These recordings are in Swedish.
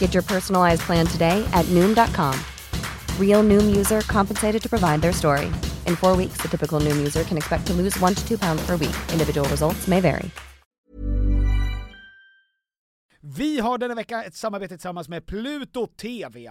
Get your personalized plan today at Noom.com. Real Noom user compensated to provide their story. In four weeks, the typical Noom user can expect to lose one to two pounds per week. Individual results may vary. Vi har denna vecka ett samarbete tillsammans med Pluto TV.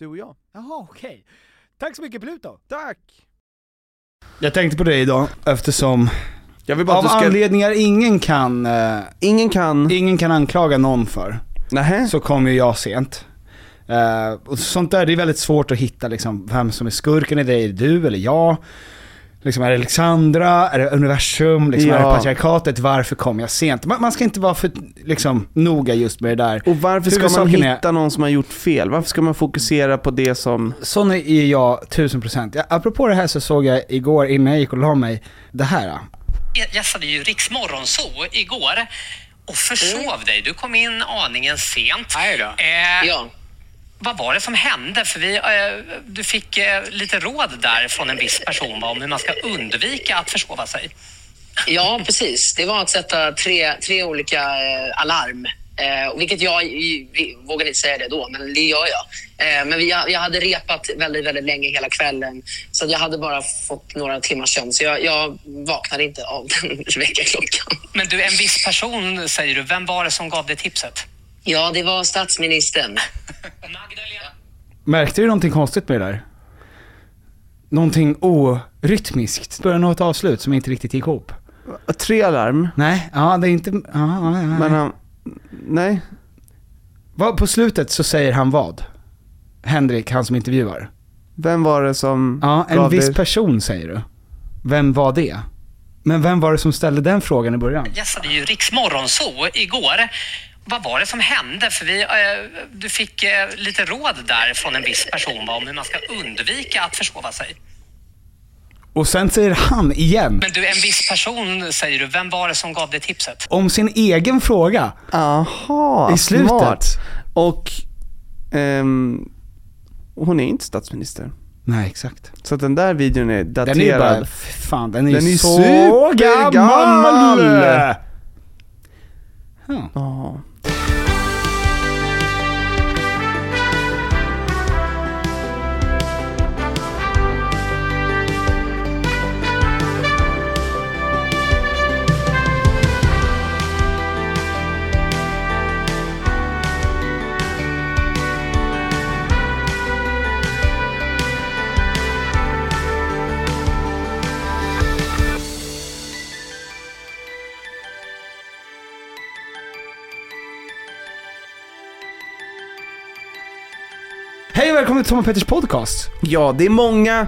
Du och jag. Jaha, okej. Tack så mycket Pluto! Tack! Jag tänkte på det idag eftersom Jag vill bara av att du ska... anledningar ingen kan, eh, Ingen kan... ingen kan anklaga någon för, Nähä? så kom ju jag sent. Eh, och sånt där, det är väldigt svårt att hitta liksom, vem som är skurken i det, är det du eller jag? Liksom, är det Alexandra? Är det universum? Liksom, Ja. Är det patriarkatet? Varför kom jag sent? Man, man ska inte vara för liksom, noga just med det där. Och varför ska man Huvudsaken är- hitta någon som har gjort fel? Varför ska man fokusera på det som... Sån är jag tusen procent. Ja, apropå det här så såg jag igår innan jag gick och la mig, det här. ja. Jag gästade ju Riks Morgonzoo igår och försov dig. Du kom in aningen sent. Nej då. Eh, Ja. Vad var det som hände? För vi, eh, du fick eh, lite råd där från en viss person va, om hur man ska undvika att försova sig. ja, precis. Det var att sätta tre, tre olika eh, alarm. Eh, vilket jag, vi, vågade inte säga det då, men det gör jag. Eh, men vi, jag hade repat väldigt, väldigt länge hela kvällen. Så jag hade bara fått några timmars sömn. Så jag, jag vaknade inte av den väckarklockan. Men du, en viss person säger du. Vem var det som gav dig tipset? Ja, det var statsministern. Magdalena. Märkte du någonting konstigt med det där? Någonting orytmiskt? Början av ett avslut som inte riktigt gick ihop. Tre alarm? Nej, ja det är inte... Ja, ja, ja. Men han... Nej. Vad, på slutet så säger han vad? Henrik, han som intervjuar. Vem var det som Ja, en viss dig- person säger du. Vem var det? Men vem var det som ställde den frågan i början? gästade ju Riks Morgonzoo igår. Vad var det som hände? För vi, eh, du fick eh, lite råd där från en viss person va, om hur man ska undvika att försova sig. Och sen säger han igen, Men du, en viss person säger du. Vem var det som gav dig tipset? om sin egen fråga. Aha, I slutet. smart. Och ehm, hon är inte statsminister. Nej, exakt. Så att den där videon är daterad. Den är ju bara, fan den är, Den är så supergammal! gammal! Ja. Ja. Hej och välkommen till Tom och Petters podcast. Ja, det är många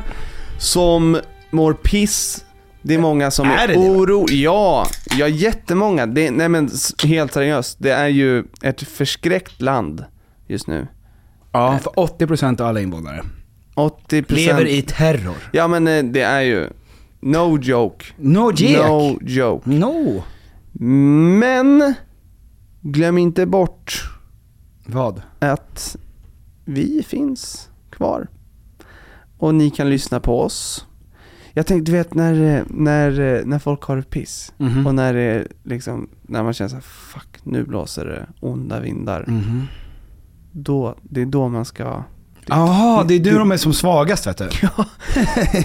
som mår piss. Det är många som Är är, det. Ja, ja jättemånga. Det, nej men helt seriöst, det är ju ett förskräckt land just nu. Ja, för 80% av alla invånare 80% lever i terror. Ja men eh, det är ju, no joke. No jek. No joke. No. Men, glöm inte bort Vad? att vi finns kvar. Och ni kan lyssna på oss. Jag tänkte, du vet när, eh, när, eh, när folk har piss. Mhm. Och när det liksom, när man känner såhär, fuck nu blåser det onda vindar. Mhm. Då, det är då man ska, Jaha, det är du de är som svagast vet du.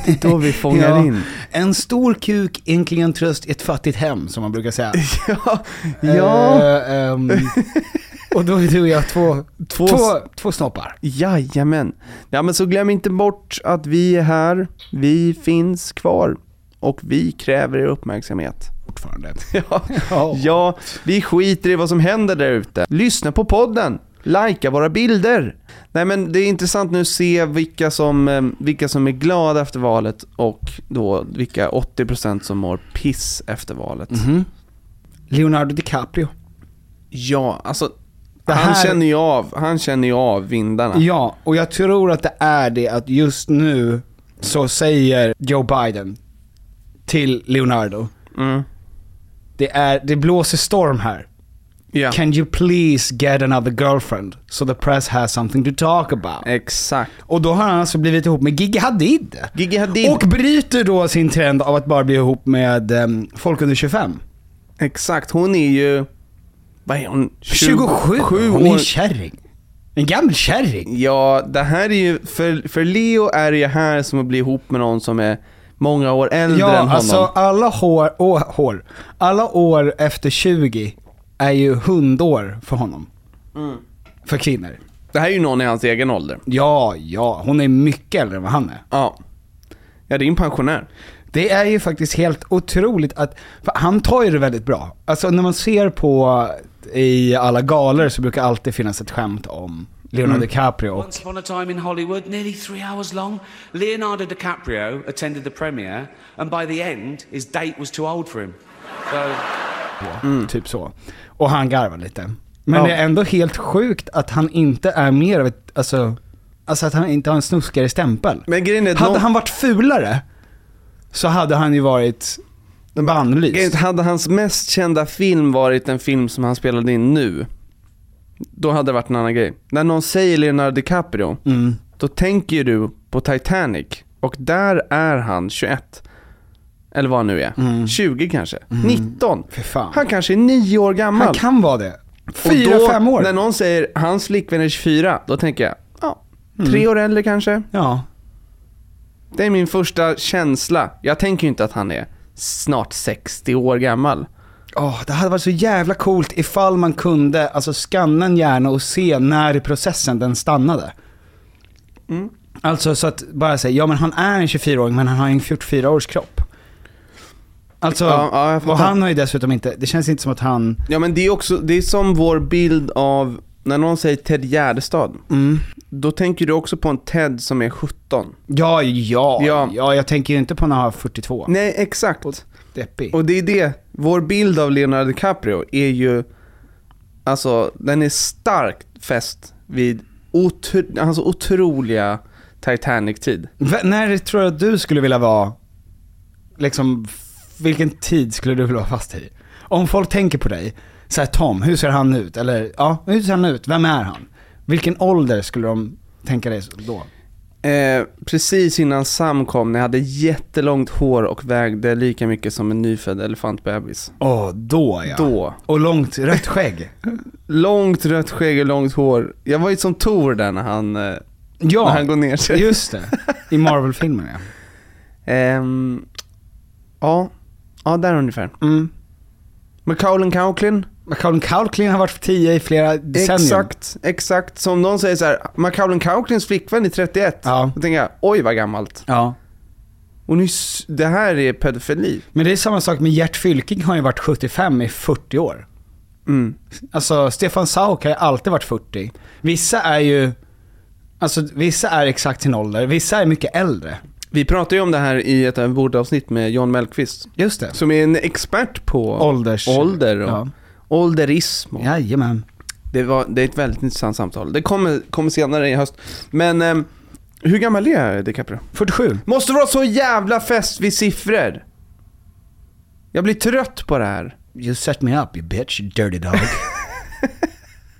det är då vi fångar Ja. in. En stor kuk, en klen tröst i ett fattigt hem, som man brukar säga. ja, ja. Eh, ehm, och då är du och jag två, Två, två, två snoppar. Jajamän. Ja men så glöm inte bort att vi är här, vi finns kvar och vi kräver er uppmärksamhet. Fortfarande. Ja, Ja. ja vi skiter i vad som händer där ute. Lyssna på podden, likea våra bilder. Nej men det är intressant nu att se vilka som, eh, vilka som är glada efter valet och då vilka 80% som mår piss efter valet. Mhm. Leonardo DiCaprio. Ja, alltså Det han, här- känner ju av, han känner ju av vindarna. Ja, och jag tror att det är det att just nu så säger Joe Biden till Leonardo, Mm. det, är, det blåser storm här. Ja. Can you please get another girlfriend so the press has something to talk about? Exakt. Och då har han alltså blivit ihop med Gigi Hadid. Gigi Hadid. Och bryter då sin trend av att bara bli ihop med um, folk under 25. Exakt, hon är ju, vad är hon? 27, Sju hon är en kärring. En gammal kärring. Ja, det här är ju, för, för Leo är det ju här som att bli ihop med någon som är många år äldre Ja, än honom. alltså alla hår, å, hår, alla år efter 20 är ju hundår för honom. Mm. För kvinnor. Det här är ju någon i hans egen ålder. Ja, ja, hon är mycket äldre än vad han är. Ja. Ja, det är en pensionär. Det är ju faktiskt helt otroligt att, han tar ju det väldigt bra. Alltså när man ser på i alla galor så brukar alltid finnas ett skämt om Leonardo DiCaprio och Once upon a time in Hollywood, nearly three hours long, Leonardo DiCaprio attended the premiere, and by the end, his date was too old for him. So, typ så. Och han garvar lite. Men Ja. det är ändå helt sjukt att han inte är mer av ett, alltså, alltså att han inte har en snuskigare stämpel. Men grejen är att Hade någon- han varit fulare så hade han ju varit bannlyst. hade hans mest kända film varit en film som han spelade in nu, då hade det varit en annan grej. När någon säger Leonardo DiCaprio, Mm. då tänker ju du på Titanic. Och där är han 21. Eller vad han nu är. 20 kanske. 19. Mm. För fan. Han kanske är 9 år gammal. Han kan vara det. Och Fyra, då, fem år. När någon säger hans flickvän är 24, då tänker jag, ja, Mm. tre år äldre kanske. Ja. Det är min första känsla. Jag tänker ju inte att han är snart 60 år gammal. Åh, det hade varit så jävla coolt ifall man kunde alltså skanna en hjärna och se när i processen den stannade. Mm. Alltså så att bara säga, ja men han är en 24-åring men han har en 44-års kropp. Alltså, Ja, ja, och han har ju dessutom inte, det känns inte som att han, Ja men det är också, det är som vår bild av, när någon säger Ted Gärdestad, mm. då tänker du också på en Ted som är 17. ja, ja, ja, Ja. jag tänker ju inte på när han har 42. Nej, exakt. Deppig. Och det är det, vår bild av Leonardo DiCaprio är ju, alltså den är starkt fäst vid otro, alltså otroliga Titanic-tid. V- när tror du att du skulle vilja vara, liksom, vilken tid skulle du vilja vara fast i? Om folk tänker på dig, så här, Tom, hur ser han ut? Eller, ja, hur ser han ut? Vem är han? Vilken ålder skulle de tänka dig då? Eh, precis innan Sam kom, när jag hade jättelångt hår och vägde lika mycket som en nyfödd elefantbebis. Åh, då ja. Då. Och långt rött skägg. Långt rött skägg och långt hår. Jag var ju som Tor där när han, eh, ja, när han går ner sig. just det. I Marvel-filmen ja. Ehm, ja, ja där ungefär. Mm. Macaulay Culkin, Macaulay Culkin har varit 10 i flera decennier. exakt, exakt. Som någon säger så här, Macaulay Culkins flickvän är 31. Ja. Då tänker jag, oj vad gammalt. Ja. Och nu, s- det här är pedofili. Men det är samma sak med Gert Fylking har ju varit 75 i 40 år. Mm. Alltså Stefan Sauk har ju alltid varit 40. Vissa är ju Alltså vissa är exakt sin ålder, vissa är mycket äldre. Vi pratade ju om det här i ett vårdavsnitt med John Mellqvist. Just det. Som är en expert på Ålders... ålder och Ja. ålderism. Och Jajamän. det, var, det är ett väldigt intressant samtal. Det kommer, kommer senare i höst. Men ehm, hur gammal är DiCaprio? 47. Måste vara så jävla fäst vid siffror. Jag blir trött på det här. You set me up you bitch, you dirty dog.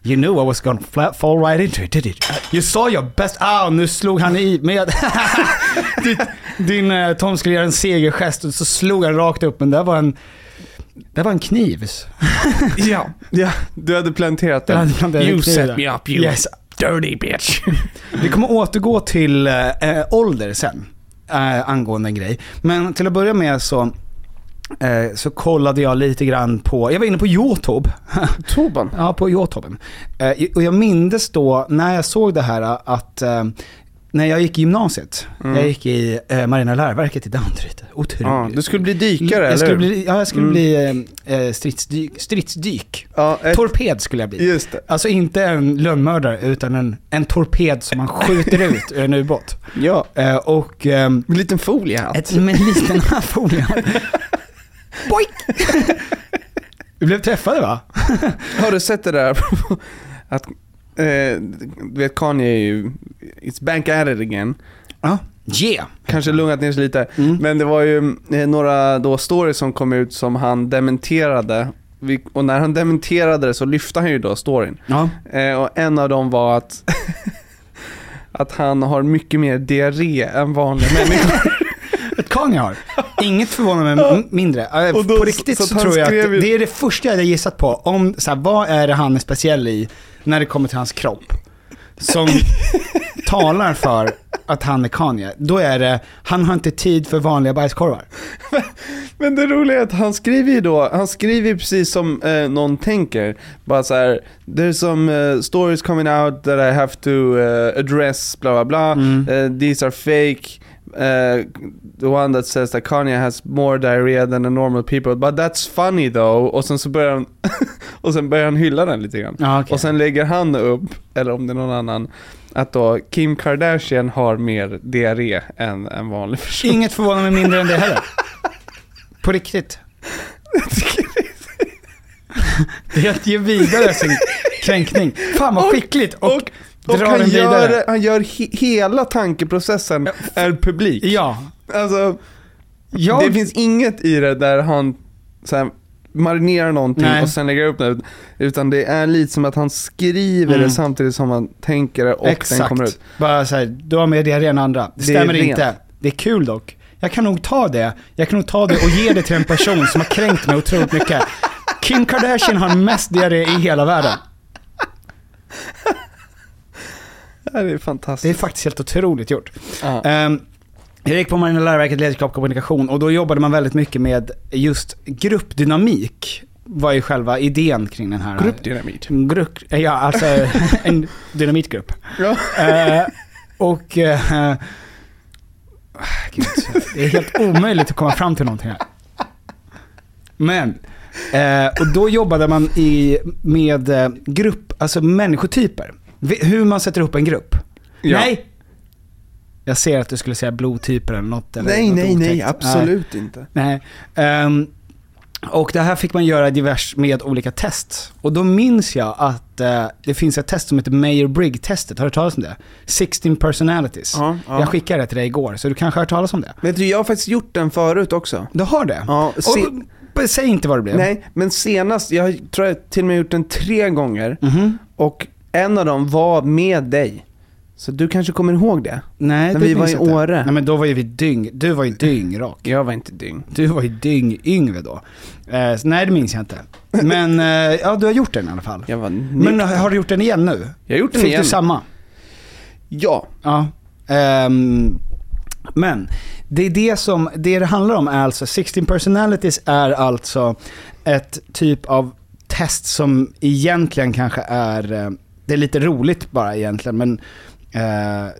you knew I was gonna flat fall right into it, did it? You saw your best... Ah, nu slog han i med... din din eh, Tom skulle göra en segergest och så slog han rakt upp, men det var en... Det var en kniv. Ja. ja du hade planterat Jag den. hade You kniv set me up you Yes. dirty bitch. Vi kommer återgå till eh, eh, ålder sen, eh, angående en grej. Men till att börja med så, så kollade jag lite grann på, jag var inne på Youtube. Toban. Ja, på Youtube. Eh, och jag mindes då när jag såg det här att eh, när jag gick i gymnasiet, jag gick i eh, Marina läroverket i Danderyd. Otroligt. Mm. Ja, du skulle bli dykare, jag skulle eller hur? bli, Ja, jag skulle Mm. bli eh, stridsdyk. stridsdyk. Ja, ett, Torped skulle jag bli. just det. Alltså inte en lönnmördare, utan en, en torped som man skjuter ut ur en ubåt. Ja, Eh, och ehm, en liten foliehatt. ett, med en liten folie. Boink! Vi blev träffade va? Har du sett det där? att, eh, du vet Kanye är ju, it's back at it again. Ja. Yeah. Kanske lugnat ner sig lite. Mm. Men det var ju eh, några då stories som kom ut som han dementerade. Vi- Och när han dementerade det så lyfte han ju då storyn. Ja. Eh, och en av dem var att, att han har mycket mer diarré än vanliga människor. Ett Kanye har. Inget förvånar mig mindre. Och då- på riktigt så så, tror jag att det är det första jag hade gissat på. Om, så här, vad är det han är speciell i när det kommer till hans kropp? Som talar för att han är Kanye. Då är det, han har inte tid för vanliga bajskorvar. Men det roliga är att han skriver ju då, han skriver precis som eh, någon tänker. Bara så här: there's some eh, stories coming out that I have to eh, address, bla bla bla. Mm. Eh, these are fake. Eh, the one that says that Kanye has more diarrhea than the normal people. But that's funny though. Och sen så börjar han, och sen börjar han hylla den lite grann. Ja, okej. Och sen lägger han upp, eller om det är någon annan, att då Kim Kardashian har mer diarré än en vanlig person. Inget förvånar mig mindre än det heller. På riktigt. Det är att ge vidare sin kränkning. Fan vad Och- skickligt. Och, och- Och han den vidare. gör, han gör he, hela tankeprocessen är publik. Ja. Alltså, Jag, det finns inget i det där han så här, marinerar någonting Nej. och sen lägger upp det. Utan det är lite som att han skriver Mm. det samtidigt som han tänker det och den kommer ut. Bara såhär, du har mer diarré än andra. Det Det är stämmer rent. inte. Det är kul dock. Jag kan nog ta det. Jag kan nog ta det och ge det till en person som har kränkt mig otroligt mycket. Kim Kardashian har mest diarré i hela världen. Ja, det är Det är fantastiskt. faktiskt helt otroligt gjort. Ja. Ehm, jag gick på Marina läroverket ledarskap och kommunikation och då jobbade man väldigt mycket med just gruppdynamik. Var ju själva idén kring den här. Gruppdynamit. Grupp, ja, alltså en dynamitgrupp. Ja. Eh, och... eh, gud, det är helt omöjligt att komma fram till någonting här. Men, eh, och då jobbade man i, med eh, grupp, alltså människotyper. Hur man sätter ihop en grupp. Ja. Nej! Jag ser att du skulle säga blodtyper eller något. Eller Nej, något nej, nej, otäckt. absolut inte. Nej. Ehm, och det här fick man göra divers med olika test. Och då minns jag att eh, det finns ett test som heter Mayer-Brigg-testet. Har du hört talas om det? 16 personalities. Ja, ja. Jag skickade det till dig igår, så du kanske har hört talas om det? Vet du, jag har faktiskt gjort den förut också. Du har det? Ja, Och, säg inte vad det blev. nej, men senast, jag tror jag till och med gjort den tre gånger. Mhm. Och en av dem var med dig. Så du kanske kommer ihåg det? Nej, När det vi var i inte. Åre. Nej men då var ju vi dyng, du var ju dyngrak. Jag var inte dyng. Du var ju dyng-Yngve då. Eh, så nej det minns jag inte. Men eh, ja, du har gjort den i alla fall. Jag var Men har du gjort den igen nu? Jag har gjort den Fick igen. du samma? Ja. Ja. Ehm, men det är det som, det det handlar om är alltså, 16 personalities är alltså ett typ av test som egentligen kanske är, eh, det är lite roligt bara egentligen, men eh,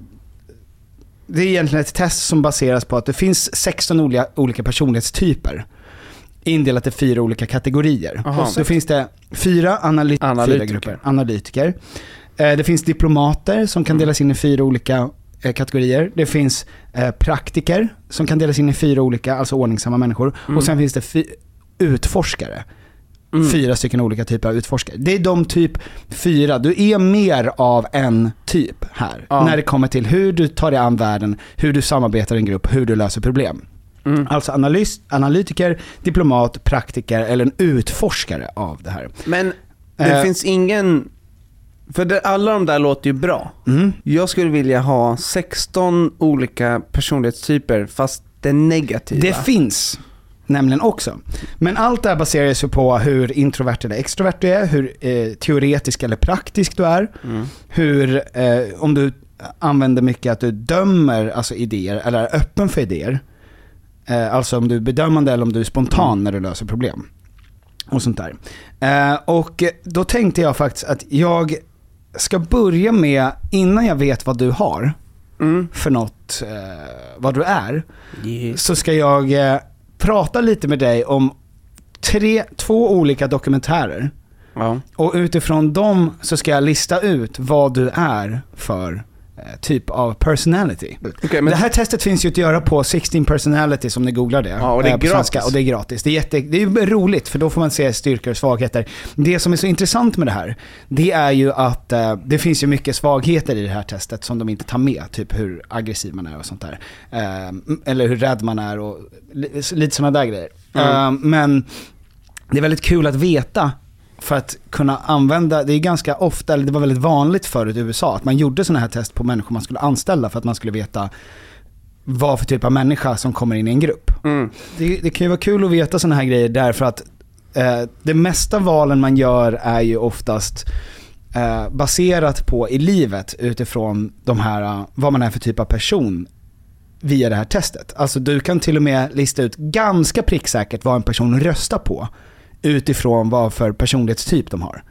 det är egentligen ett test som baseras på att det finns 16 olika, olika personlighetstyper indelat i fyra olika kategorier. Aha. Så finns det fyra analy- Analytiker. Fyra grupper, analytiker. Eh, det finns diplomater som kan delas in i fyra olika eh, kategorier. Det finns eh, praktiker som kan delas in i fyra olika, alltså ordningsamma människor. Mm. Och sen finns det utforskare. Mm. Fyra stycken olika typer av utforskare. Det är de typ fyra, du är mer av en typ här. Ja. När det kommer till hur du tar dig an världen, hur du samarbetar i en grupp, hur du löser problem. Mm. Alltså analys, analytiker, diplomat, praktiker eller en utforskare av det här. Men det Eh. finns ingen... För det, alla de där låter ju bra. Mm. Jag skulle vilja ha 16 olika personlighetstyper fast det negativa. Det finns nämligen också. Men allt det här baserar sig på hur introvert eller extrovert du är, hur eh, teoretisk eller praktisk du är, Mm. hur, eh, om du använder mycket att du dömer alltså idéer, eller är öppen för idéer. Eh, alltså om du är bedömande eller om du är spontan när du löser problem. Och sånt där. Eh, och då tänkte jag faktiskt att jag ska börja med, innan jag vet vad du har Mm. för något, eh, vad du är, Yes. så ska jag eh, prata lite med dig om tre, två olika dokumentärer. Ja. Och utifrån dem så ska jag lista ut vad du är för typ av personality. Okej, men Det här testet finns ju att göra på 16 personality om ni googlar det. Ja, och det är eh, på svenska, gratis. och det är gratis. Det är, jätte, det är roligt för då får man se styrkor och svagheter. Det som är så intressant med det här, det är ju att eh, det finns ju mycket svagheter i det här testet som de inte tar med. Typ hur aggressiv man är och sånt där. Eh, eller hur rädd man är och li- lite sådana där grejer. Mm. Eh, men det är väldigt kul att veta för att kunna använda, det är ganska ofta, eller det var väldigt vanligt förut i USA, att man gjorde sådana här test på människor man skulle anställa för att man skulle veta vad för typ av människa som kommer in i en grupp. Mm. Det, det kan ju vara kul att veta sådana här grejer därför att eh, det mesta valen man gör är ju oftast eh, baserat på i livet utifrån de här, eh, vad man är för typ av person via det här testet. Alltså du kan till och med lista ut ganska pricksäkert vad en person röstar på utifrån vad för personlighetstyp de har.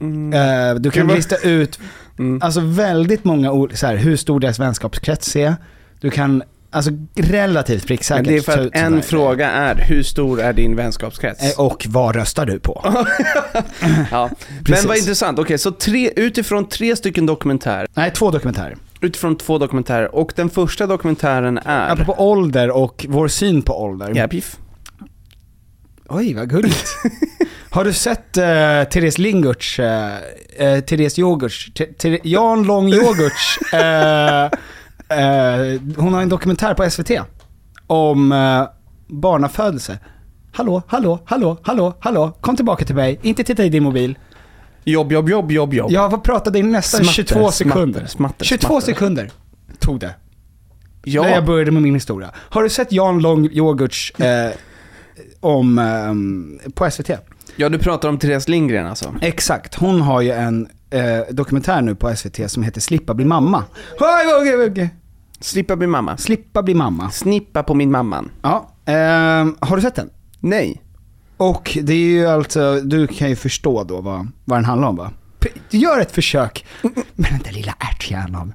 Mm. Eh, du kan lista ut Mm. alltså väldigt många ord, så här, hur stor deras vänskapskrets är. Du kan, alltså relativt Men pricksäkert det är för att en fråga är, hur stor är din vänskapskrets? Eh, Och vad röstar du på? ja. Men vad intressant, okej så tre, utifrån tre stycken dokumentärer, Nej, två dokumentärer. utifrån två dokumentärer och den första dokumentären är... Apropå ålder och vår syn på ålder. Ja, piff. Oj, vad gulligt. Har du sett uh, Therese Lingurts, uh, uh, Therese Yoghurts, Jan Lång Yoghurts, eh, eh, hon har en dokumentär på SVT om uh, barnafödelse. Hallå, hallå, hallå, hallå, hallå, kom tillbaka till mig, inte titta i din mobil. Jobb, jobb, jobb, jobb, jobb. Jag var pratade i nästan Smatter, 22 sekunder. smatter, smatter, 22 smatter. sekunder tog det. ja. När jag började med min historia. Har du sett Jan Lång Yoghurts eh, om, ehm, på SVT? ja, du pratar om Therese Lindgren alltså. Exakt, hon har ju en eh, dokumentär nu på SVT som heter Slippa bli mamma. Oj, oj, oj. Slippa bli mamma. Slippa bli mamma. Snippa på min mamman. Ja, ehm, har du sett den? Nej. Och det är ju alltså, du kan ju förstå då vad, vad den handlar om va? P- Gör ett försök med den där lilla ärthjärnan.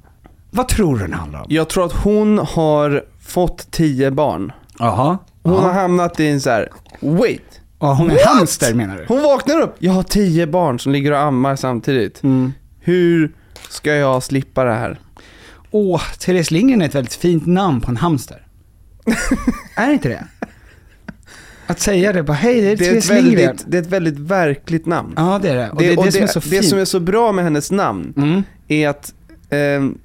Vad tror du den handlar om? Jag tror att hon har fått tio barn. Jaha. Hon har hamnat i en så här: wait. Ja, hon är What? hamster menar du? Hon vaknar upp, jag har tio barn som ligger och ammar samtidigt. Mm. Hur ska jag slippa det här? Åh, Therese Lindgren är ett väldigt fint namn på en hamster. är det inte det? Att säga det bara, hej det är Det är, Therese ett Lindgren. väldigt, det är ett väldigt verkligt namn. Ja det är det. Och det, är det, som är så det fint. som är så bra med hennes namn Mm. är att ehm,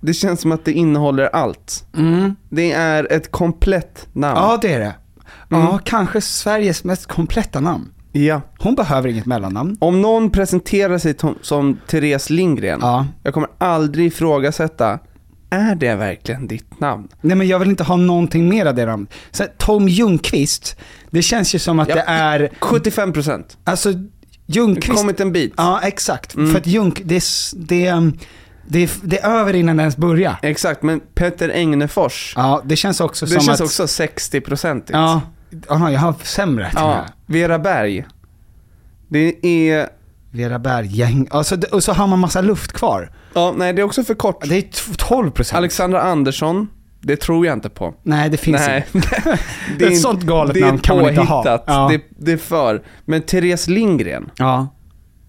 det känns som att det innehåller allt. Mm. Det är ett komplett namn. Ja det är det. Ja, Mm. kanske Sveriges mest kompletta namn. Ja. Hon behöver inget mellannamn. Om någon presenterar sig som Therese Lindgren, Ja. jag kommer aldrig ifrågasätta, är det verkligen ditt namn? Nej men jag vill inte ha någonting mer av det namnet. Så Tom Ljungqvist, det känns ju som att Ja. det är, 75%. alltså Ljungqvist. Kommit en bit. Ja exakt. Mm. För att Ljung, det det, är, det, är, det är över innan det ens börjar. Exakt, men Petter Engnefors, Ja, det känns också det som känns att... också 60%igt. Ja, aha, jag har sämre ja. Vera Berg. Det är, Vera Berggäng. Alltså, och så har man massa luft kvar. ja nej det är också för kort. Det är t- 12 procent. Alexandra Andersson, det tror jag inte på. Nej, det finns Nej. inte. Det är Ett sånt galet det namn kan man inte ha. Ja. Det, det är för. Men Therese Lindgren, Ja.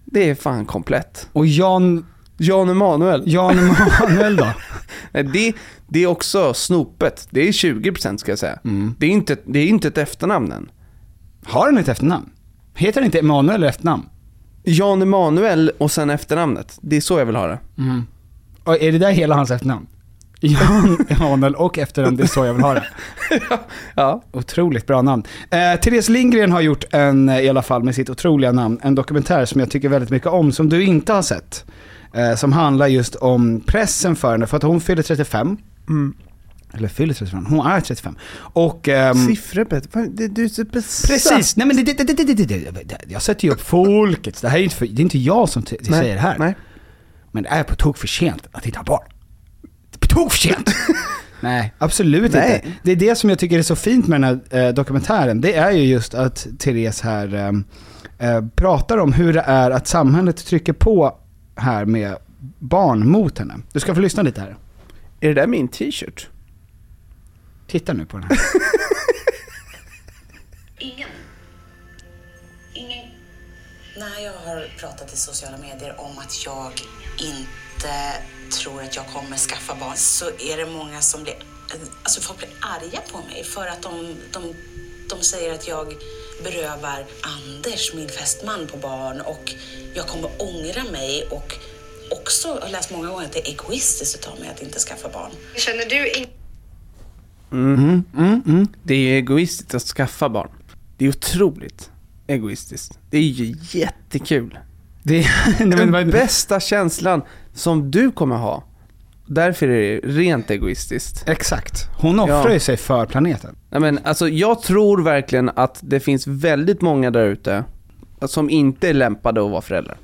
Det är fan komplett. Och Jan, Jan Emanuel. Jan Emanuel då? Nej, Det, det är också snopet. Det är 20% ska jag säga. Mm. Det, är inte, det är inte ett efternamn än. Har han ett efternamn? Heter han inte Emanuel efternamn? Jan Emanuel och sen efternamnet. Det är så jag vill ha det. Och är det där hela hans efternamn? Jan Emanuel och efternamn, det är så jag vill ha det. Ja. Otroligt bra namn. Eh, Therese Lindgren har gjort en, eh, i alla fall med sitt otroliga namn, en dokumentär som jag tycker väldigt mycket om, som du inte har sett. Eh, som handlar just om pressen för henne, för att hon fyller 35. Mm. Eller fyller 35, hon är 35. Och... ehm, Siffror Petter, det- du är så besatt. Precis, nej men det, det, det, det, det, det, jag sätter ju upp folkets, det här är inte, för, det är inte jag som Nej, säger det här. Nej. Men det är på tok för sent att hitta barn. Det är på tok för sent! Nej, absolut Nej. inte. Det är det som jag tycker är så fint med den här eh, dokumentären. Det är ju just att Therese här eh, eh, pratar om hur det är att samhället trycker på här med barn mot henne. Du ska få lyssna lite här. Är det där min t-shirt? Titta nu på den här. Ingen. Ingen. När jag har pratat i sociala medier om att jag inte tror att jag kommer skaffa barn så är det många som blir, alltså folk blir arga på mig för att de, de, de säger att jag berövar Anders, min fästman, på barn och jag kommer ångra mig och också har läst många gånger att det är egoistiskt av mig att inte skaffa barn. Känner du in... Mm. Det är ju egoistiskt att skaffa barn. Det är otroligt egoistiskt. Det är ju jättekul. Det är, Den bästa känslan som du kommer ha. Därför är det rent egoistiskt. exakt. Hon offrar Ja. ju sig för planeten. Nej, men, alltså, jag tror verkligen att det finns väldigt många där ute som inte är lämpade att vara föräldrar.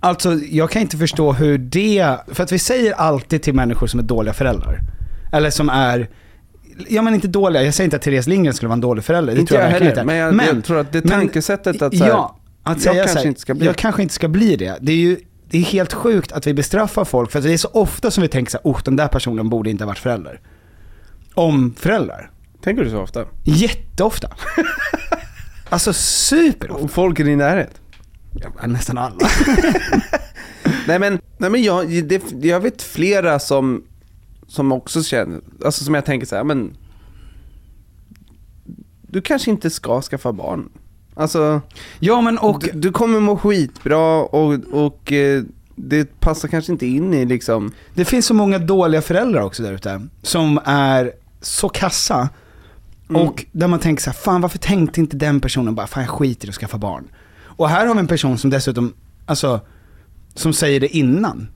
Alltså, jag kan inte förstå hur det... För att vi säger alltid till människor som är dåliga föräldrar. Eller som är... Ja men inte dåliga, jag säger inte att Therese Lindgren skulle vara en dålig förälder. Det inte tror jag, jag heller, inte. men jag, jag tror att det tankesättet att så här, Ja, att jag säga kanske så här, inte ska bli. Jag kanske inte ska bli det. Det är ju det är helt sjukt att vi bestraffar folk, för det är så ofta som vi tänker så här, oh den där personen borde inte ha varit förälder. Om föräldrar. Tänker du så ofta? Jätteofta. alltså superofta. Och folk i din närhet? Ja, nästan alla. Nej men, nej, men jag, det, jag vet flera som, som också känner, alltså som jag tänker så här, men du kanske inte ska skaffa barn. Alltså, Ja men och... du, du kommer må skitbra och, och eh, det passar kanske inte in i liksom, Det finns så många dåliga föräldrar också där ute, som är så kassa. Mm. Och där man tänker så här, fan varför tänkte inte den personen bara, fan jag skiter i att skaffa barn. Och här har vi en person som dessutom, alltså, som säger det innan.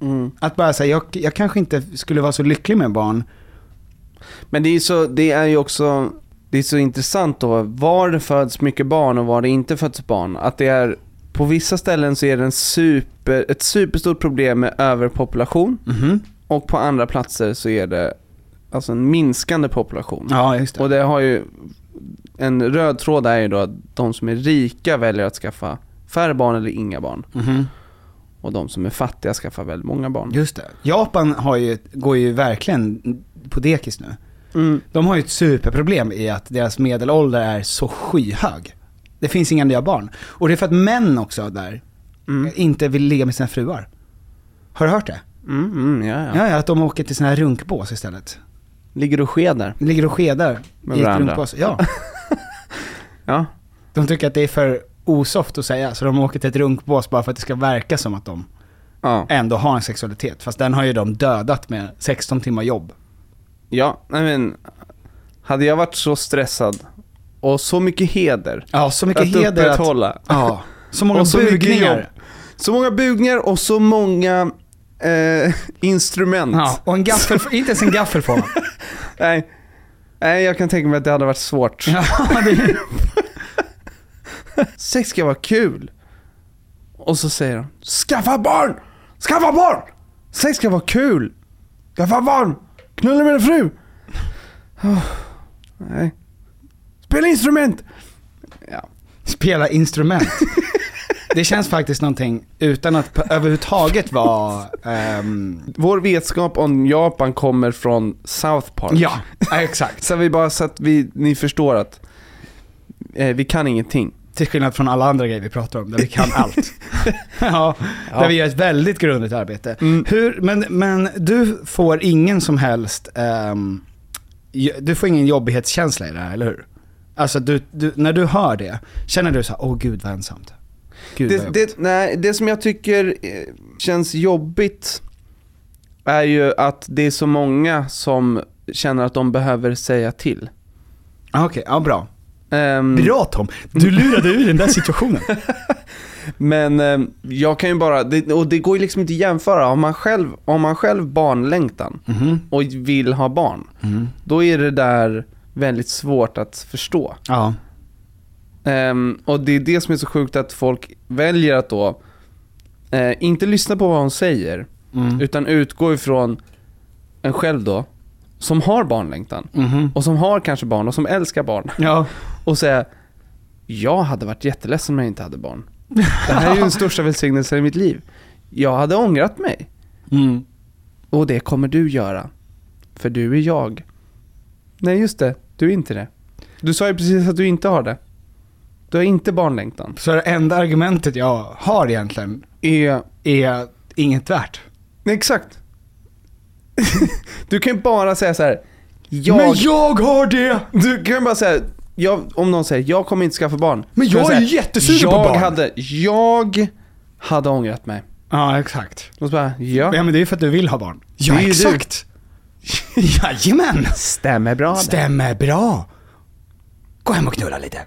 mm. Att bara säga, jag, jag kanske inte skulle vara så lycklig med barn. Men det är, så, det är ju också, det är så intressant då, var det föds mycket barn och var det inte föds barn. Att det är, på vissa ställen så är det en super, ett superstort problem med överpopulation. Mhm. Och på andra platser så är det alltså en minskande population. Ja, just det. Och det har ju, en röd tråd är ju då att de som är rika väljer att skaffa färre barn eller inga barn. Mhm. Och de som är fattiga skaffar väldigt många barn. Just det. Japan har ju, går ju verkligen på dekis nu. Mm. De har ju ett superproblem i att deras medelålder är så skyhög. Det finns inga nya barn. Och det är för att män också där Mm. inte vill ligga med sina fruar. Har du hört det? Mm, mm, ja, ja. Ja, ja, att de åker till såna här runkbås istället. Ligger och skedar. Ligger och skedar Med i ett varandra. runkbås. Ja. Ja. De tycker att det är för osoft att säga, så de åker till ett runkbås bara för att det ska verka som att de Ja. ändå har en sexualitet. Fast den har ju de dödat med 16 timmar jobb. Ja, nej men. Hade jag varit så stressad och så mycket heder Ja, så mycket att heder att... upprätthålla. Ja, så många så bugningar. Så många bugningar och så många eh, instrument. Ja, och en gaffel, inte ens en gaffel får. Nej. Nej, jag kan tänka mig att det hade varit svårt. Ja, det, Sex ska vara kul. Och så säger de, skaffa barn! Skaffa barn! Sex ska vara kul! Skaffa barn! Knulla med din fru! Oh, nej. Spela instrument! Ja. spela instrument. Det känns faktiskt någonting utan att överhuvudtaget vara... ehm, Vår vetskap om Japan kommer från South Park. ja, exakt. Så vi bara så att vi, ni förstår att eh, vi kan ingenting. Till skillnad från alla andra grejer vi pratar om, där vi kan allt. ja, där vi gör ett väldigt grundligt arbete. Hur, men, men du får ingen som helst, ju- du får ingen jobbighetskänsla i det här, eller hur? Alltså du, du, när du hör det, känner du så här, åh gud vad ensamt. Gud, Det, jobbigt." det, nej, det som jag tycker eh, känns jobbigt är ju att det är så många som känner att de behöver säga till. Ah, Okej, ja bra. Ehm, Bra Tom, du lurade ur den där situationen. Men eh, jag kan ju bara, det, och det går ju liksom inte att jämföra. Om man själv, om man själv barnlängtan Mhm. och vill ha barn, då är det där väldigt svårt att förstå. Ja. Ehm, och det är det som är så sjukt att folk väljer att då eh, inte lyssna på vad hon säger, Mm. utan utgå ifrån en själv då, som har barnlängtan. Mhm. Och som har kanske barn och som älskar barn. Ja. Och säga, jag hade varit jätteledsen om jag inte hade barn. Det här är ju den största välsignelsen i mitt liv. Jag hade ångrat mig. Mm. Och det kommer du göra. För du är jag. Nej just det, du är inte det. Du sa ju precis att du inte har det. Du har inte barnlängtan. Så det enda argumentet jag har egentligen Är... är inget värt. Exakt. du kan ju bara säga så här. Jag... Men jag har det! Du kan ju bara säga, jag, om någon säger jag kommer inte skaffa barn. Men Kan jag är ju jättesugen jag på barn." Hade, jag hade ångrat mig. Ja, exakt. Och så bara, ja. Ja men det är för att du vill ha barn. Ja, Det är ju du. exakt. Jajamän! Stämmer bra det. Stämmer bra. Gå hem och knulla lite.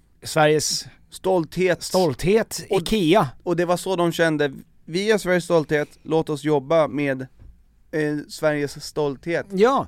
Sveriges Stolthet. stolthet, IKEA. Och det var så de kände, vi är Sveriges stolthet, låt oss jobba med eh, Sveriges stolthet. Ja,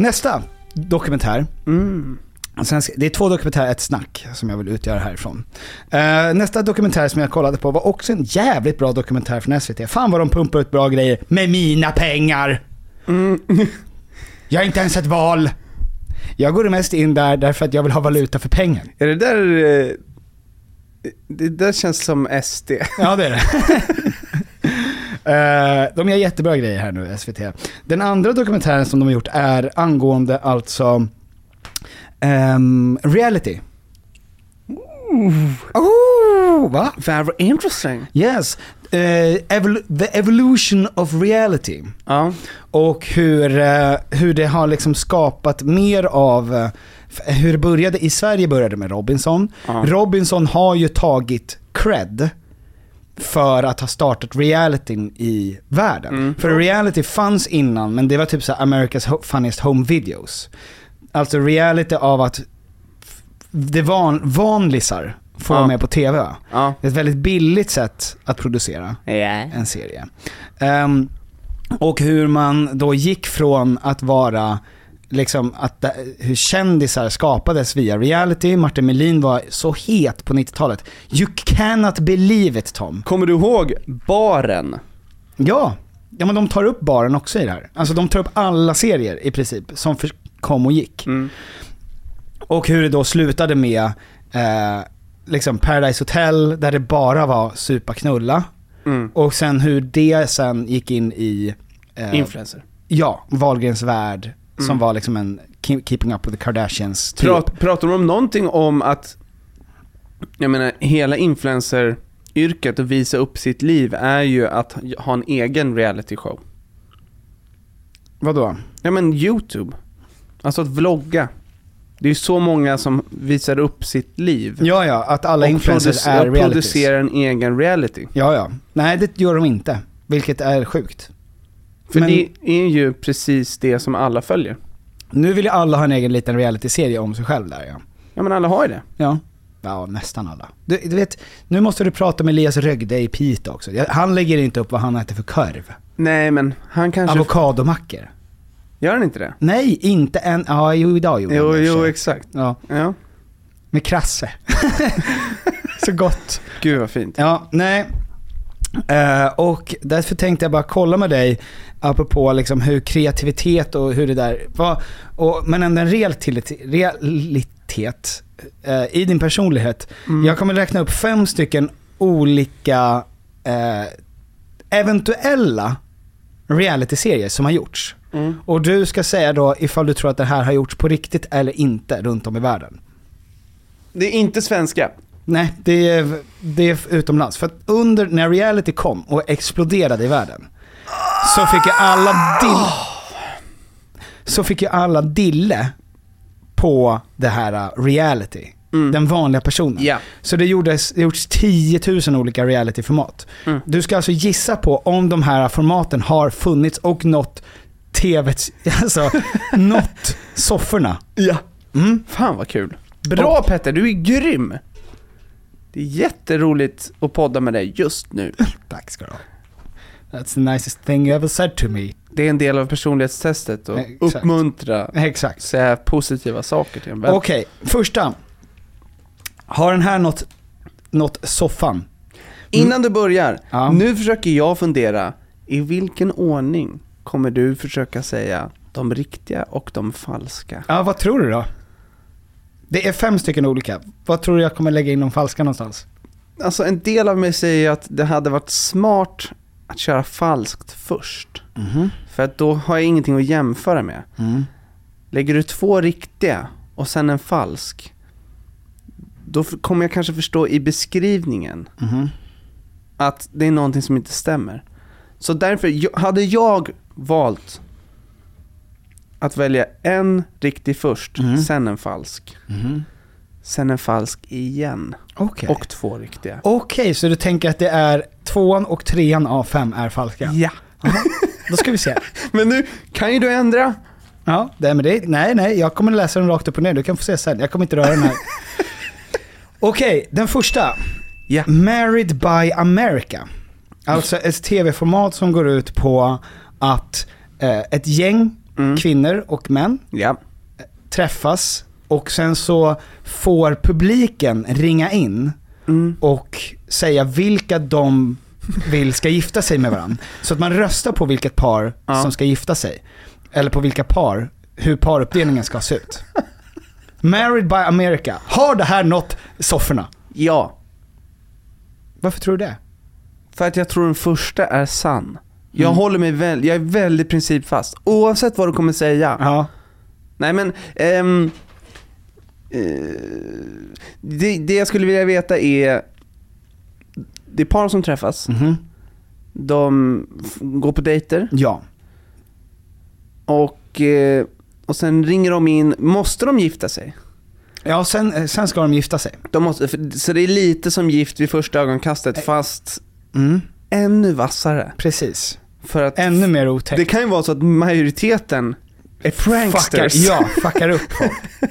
Nästa dokumentär. Mm. Sen ska- Det är två dokumentärer, ett snack, som jag vill utgöra härifrån. Eh, nästa dokumentär som jag kollade på var också en jävligt bra dokumentär från SVT. Fan vad de pumpar ut bra grejer med mina pengar! Jag har inte ens ett val. Jag går mest in där därför att jag vill ha valuta för pengen. Är det där... eh, Det där känns som SD. Ja det är det. Eh, de gör jättebra grejer här nu, SVT. Den andra dokumentären som de har gjort är angående alltså ehm, reality. Oh, va? Very interesting. Yes. Eh, evol- the evolution of reality. Ja. Och hur, eh, hur det har liksom skapat mer av, hur det började, i Sverige började med Robinson. Robinson har ju tagit cred för att ha startat realityn i världen. Mm. För reality fanns innan, men det var typ så America's Funniest Home Videos. Alltså reality av att det van, vanlisar får Ja. med på TV. Ja. Det är ett väldigt billigt sätt att producera en serie. Ehm, och hur man då gick från att vara, liksom att det- hur kändisar skapades via reality. Martin Melin var så het på 90-talet. You cannot believe it Tom. Kommer du ihåg baren? Ja, ja men de tar upp baren också i det här. Alltså de tar upp alla serier i princip som för, kom och gick. Och hur det då slutade med eh, liksom Paradise Hotel där det bara var supa knulla. Mm. Och sen hur det sen gick in i... eh, Influencer. Ja, Wahlgrens värld. Som Mm. var liksom en Keep- Keeping Up With The Kardashians typ. Prat, pratar de om någonting om att, jag menar, hela influencer-yrket och visa upp sitt liv är ju att ha en egen reality show. Vadå? Ja men YouTube. Alltså att vlogga. Det är ju så många som visar upp sitt liv. Ja, ja, att alla och influencers är realities. producerar en egen reality. Ja, ja. Nej, det gör de inte. Vilket är sjukt. För Men- det är ju precis det som alla följer. Nu vill ju alla ha en egen liten realityserie om sig själv där ja. Ja men alla har ju det. Ja. Ja, nästan alla. Du, du vet, nu måste du prata med Elias Rögde i Piteå också. Han lägger inte upp vad han äter för korv. Nej men han kanske... Avokadomackor. Gör han inte det? Nej, inte än. Ja, jo idag gjorde Jo, han det jo exakt. Ja. Ja. Med krasse. Så gott. Gud vad fint. Ja, nej. Eh, och därför tänkte jag bara kolla med dig, apropå liksom hur kreativitet och hur det där var, och, men ändå en realitet, realitet eh, i din personlighet. Jag kommer räkna upp fem stycken olika eh, eventuella realityserier som har gjorts. Och du ska säga då ifall du tror att det här har gjorts på riktigt eller inte runt om i världen. Det är inte svenska. Nej, det är, det är utomlands. För att under, när reality kom och exploderade i världen, så fick ju alla dille, så fick ju alla dille på det här uh, reality. Den vanliga personen. Ja. Så det gjordes, det gjorts 10 000 olika realityformat. Mm. Du ska alltså gissa på om de här formaten har funnits och nått TVs, alltså nått sofforna. Ja. Mm. Fan vad kul. Bra Petter, du är grym. Det är jätteroligt att podda med dig just nu. Tack ska du ha. That's the nicest thing you ever said to me. Det är en del av personlighetstestet och Exakt. uppmuntra, Exakt. säga positiva saker till en vän. Okej, första. Har den här nått, nått soffan? Innan du börjar, Ja. nu försöker jag fundera, i vilken ordning kommer du försöka säga de riktiga och de falska? Ja, vad tror du då? Det är fem stycken olika. Vad tror du jag kommer lägga in de falska någonstans? Alltså en del av mig säger att det hade varit smart att köra falskt först. För att då har jag ingenting att jämföra med. Mm. Lägger du två riktiga och sen en falsk, då kommer jag kanske förstå i beskrivningen Mhm. att det är någonting som inte stämmer. Så därför, hade jag valt att välja en riktig först, Mhm. sen en falsk, Mhm. sen en falsk igen Okej. och två riktiga. Okej, så du tänker att det är tvåan och trean av fem är falska? Ja. Då ska vi se. Men nu kan ju du ändra. Ja, det, men det, nej, nej, jag kommer läsa den rakt upp och ner. Du kan få se sen. Jag kommer inte röra den här. Okej, den första. Ja. Married by America. Alltså ett tv-format som går ut på att eh, ett gäng kvinnor och män Ja. träffas och sen så får publiken ringa in och säga vilka de vill ska gifta sig med varandra. Så att man röstar på vilket par Ja. som ska gifta sig. Eller på vilka par, hur paruppdelningen ska se ut. Married by America. Har det här nått sofforna? Ja. Varför tror du det? För att jag tror den första är sann. Jag Mm. håller mig väl, jag är väldigt principfast. Oavsett vad du kommer säga. Ja. Nej men, ehm, eh, det, det jag skulle vilja veta är, det är par som träffas. Mhm. De går på dejter. Ja. Och, eh, och sen ringer de in, måste de gifta sig? Ja, sen, eh, sen ska de gifta sig. De måste, för- så det är lite som gift vid första ögonkastet fast Mm. Ännu vassare. Precis. För att Ännu mer otäckt. det kan ju vara så att majoriteten är Fuckar, pranksters. ja, fuckar upp folk.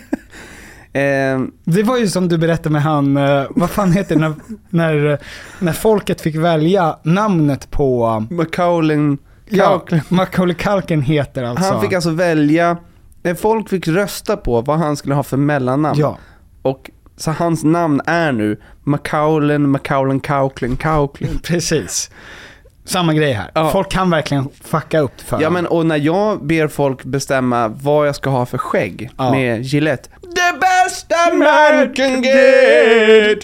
Ehm, Det var ju som du berättade med han, eh, vad fan heter det, när, när, eh, när folket fick välja namnet på... Macaulay Ja, Culkin. Macaulay Culkin heter alltså... Han fick alltså välja, eh, folk fick rösta på vad han skulle ha för mellannamn. Ja. Och så hans namn är nu Macaulay, Macaulay Culkin, Culkin. Precis. Samma grej här. Ja. Folk kan verkligen fucka upp för Ja men och när jag ber folk bestämma vad jag ska ha för skägg Ja. med Gillette. The best a man can get!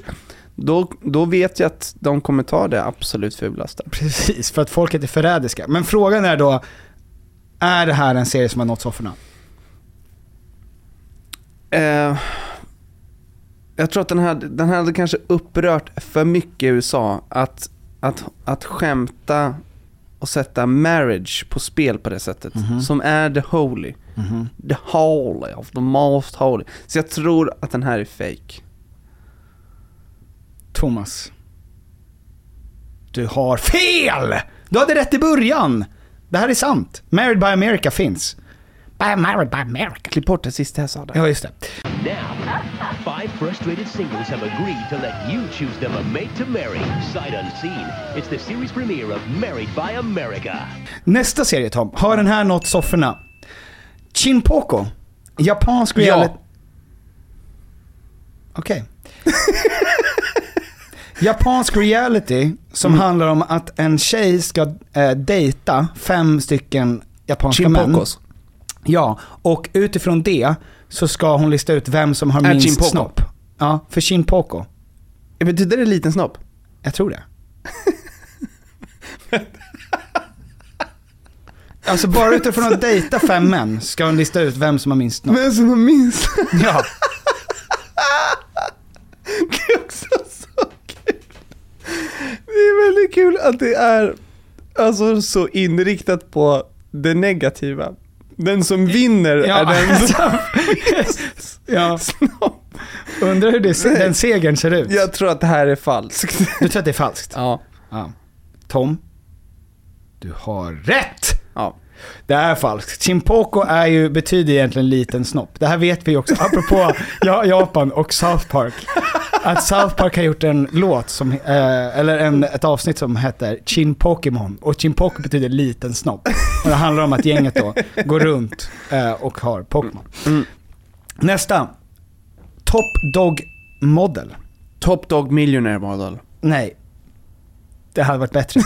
Då, då vet jag att de kommer ta det absolut fulaste. Precis, för att folket är förrädiska. Men frågan är då, är det här en serie som har nått sofforna? Eh, jag tror att den, här, den här hade kanske upprört för mycket i USA att, att, att skämta och sätta marriage på spel på det sättet. Mhm. Som är the holy. The holy of the most holy. Så jag tror att den här är fake. Thomas. Du har fel! Du hade rätt i början. Det här är sant. Married by America finns. By Married by America. Klipp bort det sista jag sa där. Ja, just det. Now, five frustrated singles have agreed to let you choose them a mate to marry, sight unseen. It's the series premiere of Married by America. Nästa serie Tom, har den här nått sofforna? Chinpoco. Japansk reality... Okej. Japansk reality som Mm. handlar om att en tjej ska eh, dejta fem stycken japanska män. Ja, och utifrån det så ska hon lista ut vem som har Är minst Chinpoco? snopp. Ja, för Chinpoco. Betyder det liten snopp? Jag tror det. Alltså bara utifrån att dejta fem män ska hon lista ut vem som har minst snopp. Vem som har minst? Ja. Det är också så kul. Det är väldigt kul att det är alltså så inriktat på det negativa. Den som vinner Ja, är den som... ja. Undrar hur det, den segern ser ut. Jag tror att det här är falskt. Du tror att det är falskt? Ja. Ja. Tom, du har rätt! Ja. Det är falskt. Chimpoko är ju, betyder egentligen liten snopp. Det här vet vi också, apropå ja, Japan och South Park. Att South Park har gjort en låt, som, eh, eller en, ett avsnitt som heter Chin Pokémon. Och Chin Pokémon betyder liten snopp. Och det handlar om att gänget då går runt eh, och har Pokémon. Mm. Nästa. Top Dog Model. Top Dog Millionaire Model. Nej. Det hade varit bättre.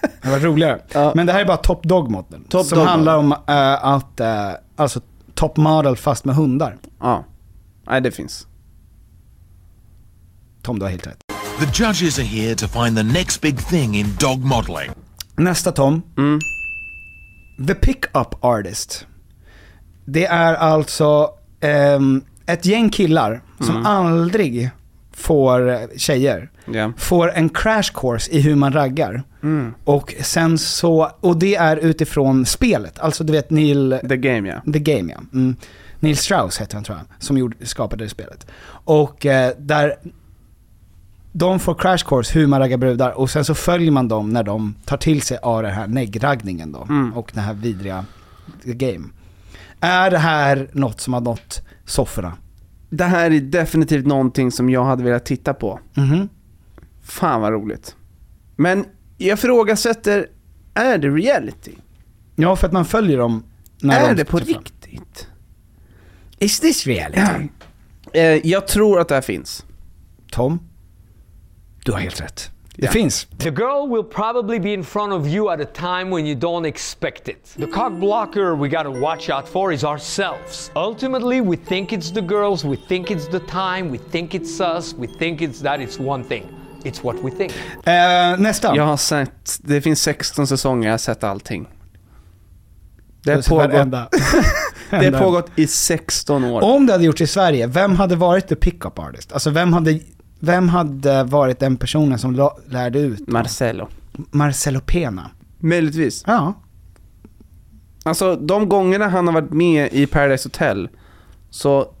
Det hade varit roligare. Ja. Men det här är bara Top Dog Model. Top som Dog handlar om eh, att, eh, alltså Top Model fast med hundar. Ja. Nej, det finns. Tom, du har helt rätt. The judges are here to find the next big thing in dog modeling. Nästa Tom. Mm. The Pickup Artist. Det är alltså ehm, ett gäng killar som Mm. aldrig får eh, tjejer. Ja. Får en crash course i hur man raggar. Mm. Och sen så, och det är utifrån spelet. Alltså du vet Neil... The Game ja. The Game ja. Mm. Neil Strauss heter han tror jag, som gjorde, skapade det spelet. Och eh, där de får crash course hur man raggar brudar och sen så följer man dem när de tar till sig av den här neggraggningen då. Mm. Och den här vidriga Game. Är det här något som har nått sofforna? Det här är definitivt någonting som jag hade velat titta på. Mhm. Fan vad roligt. Men jag frågasätter, är det reality? Ja, för att man följer dem när är de det på träffar. riktigt? Is this reality? Eh, jag tror att det här finns. Tom, du har helt rätt. Det finns. The girl will probably be in front of you at a time when you don't expect it. The cock blocker we gotta watch out for is ourselves. Ultimately, we think it's the girls, we think it's the time, we think it's us, we think it's that, it's one thing. It's what we think. Eh, nästa. Jag har sett, det finns 16 säsonger, jag har sett allting. Det har pågått, det pågått i 16 år. Om det hade gjorts i Sverige, vem hade varit the pickup artist? Alltså vem hade, vem hade varit den personen som lärde ut? Marcelo. Marcelo Pena. Möjligtvis. Ja. Alltså de gångerna han har varit med i Paradise Hotel, så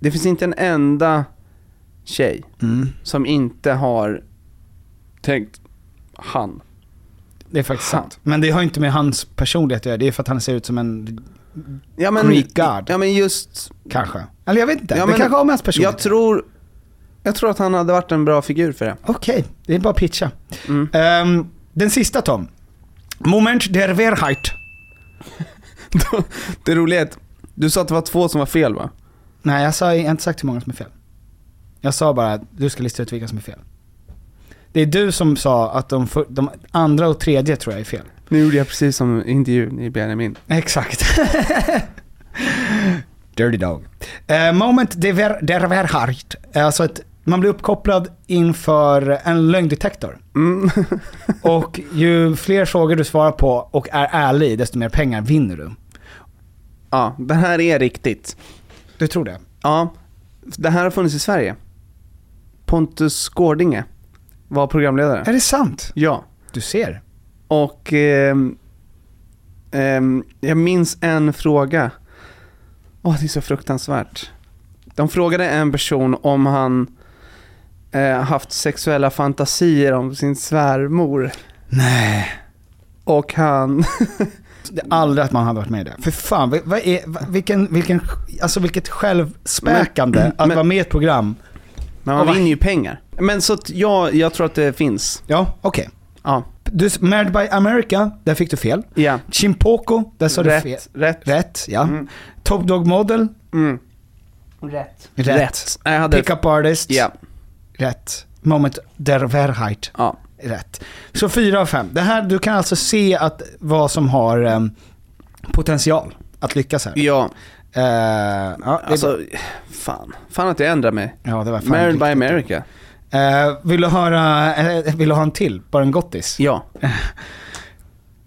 det finns inte en enda tjej Mm. som inte har tänkt han. Det är faktiskt Han. sant. Men det har inte med hans personlighet att göra, det är för att han ser ut som en Ja men, Greek god. ja, men just... Kanske. Eller jag vet inte, Ja, det men kanske har med hans personlighet Jag tror, jag tror att han hade varit en bra figur för det. Okej, det är bara att pitcha. Mm. Ehm, den sista Tom. Moment der Wehrheit. Det roliga är att du sa att det var två som var fel va? Nej, jag, sa, jag har inte sagt hur många som är fel. Jag sa bara att du ska lista ut vilka som är fel. Det är du som sa att de, för, de andra och tredje tror jag är fel. Nu gjorde jag precis som intervjun i Benjamin. Exakt. Dirty dog. Eh, moment der, der Wehrheit. Alltså att man blir uppkopplad inför en lögndetektor. Mm. och ju fler frågor du svarar på och är ärlig, desto mer pengar vinner du. Ja, det här är riktigt. Du tror det? Ja, det här har funnits i Sverige. Pontus Gårdinge var programledare. Är det sant? Ja. Du ser. Och ehm, ehm, jag minns en fråga. Åh, det är så fruktansvärt. De frågade en person om han eh, haft sexuella fantasier om sin svärmor. Nej. Och han... Det är aldrig att man hade varit med i det. För fan, vad, vad är, vad, vilken, vilken, alltså vilket självspäkande Men- att men- vara med i ett program. Men man vinner ju pengar. Men så att jag, jag tror att det finns. Ja, okej. Ja. Du, Married by America, där fick du fel. Ja. Chimpoko, där sa du Rätt, fel. rätt. Rätt, ja. Mm. Top Dog Model, Mm. Rätt. Rätt. Hade... Pickup Artist, Ja. Rätt. Moment der Wehrheit, Ja. rätt. Så fyra av fem. Det här, du kan alltså se att vad som har em, potential att lyckas här. Ja. Eh, ja, Alltså, fan. Fan att jag ändrar mig. ja, det var fan Married by. America. Eh, vill du höra, eh, vill du ha en till? Bara en gottis? Ja.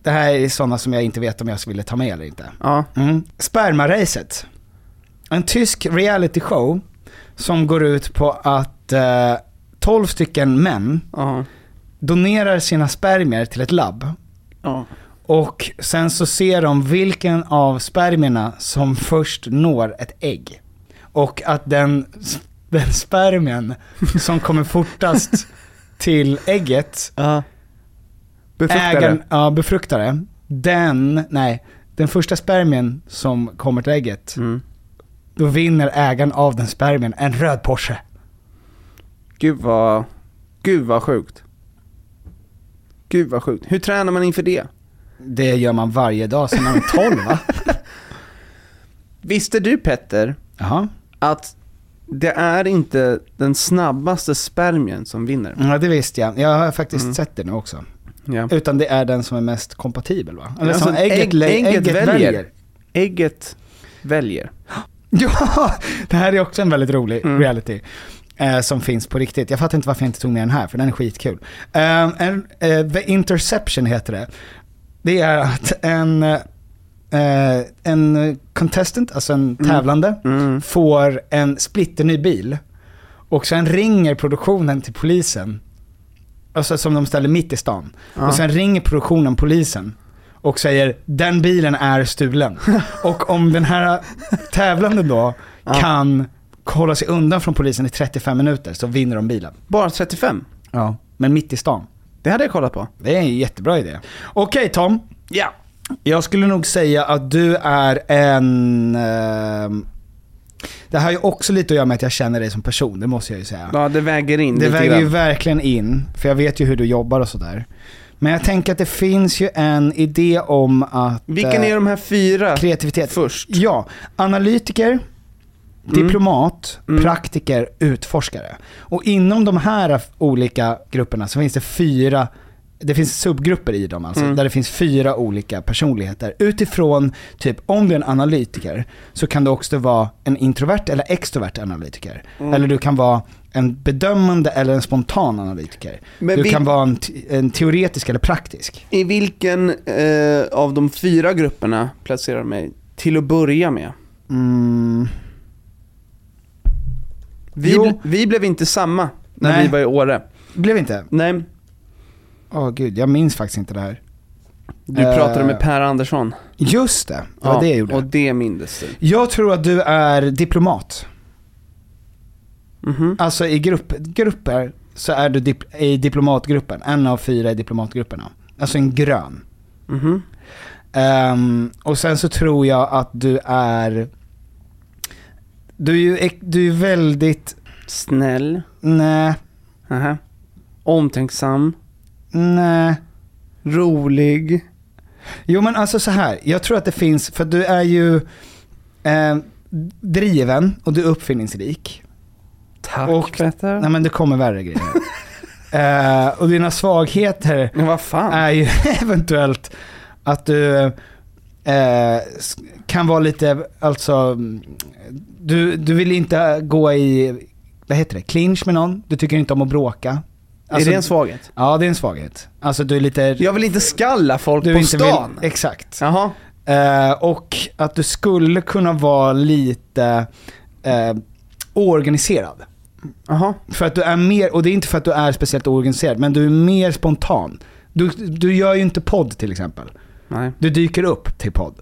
Det här är sådana som jag inte vet om jag skulle ta med eller inte. Ja. Mm. Spermaracet. En tysk reality show som går ut på att eh, 12 stycken män Ja. donerar sina spermier till ett labb. Ja. Och sen så ser de vilken av spermierna som först når ett ägg. Och att den, den spermien som kommer fortast till ägget, Ja. Befruktare. ägaren, ja, befruktare, den, nej, den första spermien som kommer till ägget, Mm. då vinner ägaren av den spermien en röd Porsche. Gud vad... Gud vad sjukt. Gud vad sjukt. Hur tränar man inför det? Det gör man varje dag sedan man är 12 va? Visste du Petter, Jaha. att det är inte den snabbaste spermien som vinner? Ja det visste jag. Jag har faktiskt Mm. sett det nu också. Ja. Utan det är den som är mest kompatibel va? Eller Alltså, som ägget, ägg- ägget ägget väljer. väljer. Ägget väljer. Ja, det här är också en väldigt rolig Mm. reality. Eh, som finns på riktigt. Jag fattar inte varför jag inte tog med den här, för den är skitkul. Eh, en, eh, The Interception heter det. Det är att en, eh, en contestant, alltså en tävlande, Mm. får en splitterny bil. Och sen ringer produktionen till polisen. Alltså som de ställer mitt i stan. Ja. Och sen ringer produktionen polisen. Och säger den bilen är stulen. och om den här tävlanden då Ja. kan hålla sig undan från polisen i 35 minuter så vinner de bilen. Bara 35? Ja, men mitt i stan. Det hade jag kollat på. Det är en jättebra idé. Okej Tom, Ja. jag skulle nog säga att du är en... ehm, det har ju också lite att göra med att jag känner dig som person, det måste jag ju säga. Ja, det väger in Det väger grann. ju verkligen in, för jag vet ju hur du jobbar och sådär. Men jag tänker att det finns ju en idé om att... Vilken eh, är de här fyra Kreativitet. först? Ja, analytiker, diplomat, praktiker, utforskare. Och inom de här olika grupperna så finns det fyra det finns subgrupper i dem alltså, Mm. där det finns fyra olika personligheter. Utifrån, typ om du är en analytiker, så kan du också vara en introvert eller extrovert analytiker. Mm. Eller du kan vara en bedömande eller en spontan analytiker. Men du vi- kan vara en, en teoretisk eller praktisk. I vilken eh, av de fyra grupperna placerar du mig till att börja med? Mm. Vi, ble- vi blev inte samma när Nej. vi var i Åre. Blev inte? Nej, Åh gud, jag minns faktiskt inte det här. du Eh, pratade med Per Andersson. Just det, det var det jag gjorde. Och det mindes du. Jag tror att du är diplomat. Mhm. Alltså i grupp, grupper så är du dip, i diplomatgruppen, en av fyra i diplomatgrupperna. Alltså en grön. Mhm. Ehm, och sen så tror jag att du är, du är ju du är väldigt, Snäll. nej, Aha. Omtänksam. nej. Rolig. Jo men alltså så här, jag tror att det finns, för du är ju eh, driven och du är uppfinningsrik. Tack Och- Petter. Nej men det kommer värre grejer. Eh, och dina svagheter Men vad fan. är ju eventuellt att du eh, kan vara lite, alltså, mm, du, du vill inte gå i, vad heter det, clinch med någon, du tycker inte om att bråka. Alltså, är det en svaghet? Ja det är en svaghet. Alltså du är lite... Jag vill inte skalla folk du på stan. Vill, exakt. Jaha. Eh, och att du skulle kunna vara lite eh, oorganiserad. Jaha. För att du är mer, och det är inte för att du är speciellt oorganiserad, men du är mer spontan. Du, du gör ju inte podd till exempel. Nej. Du dyker upp till podd.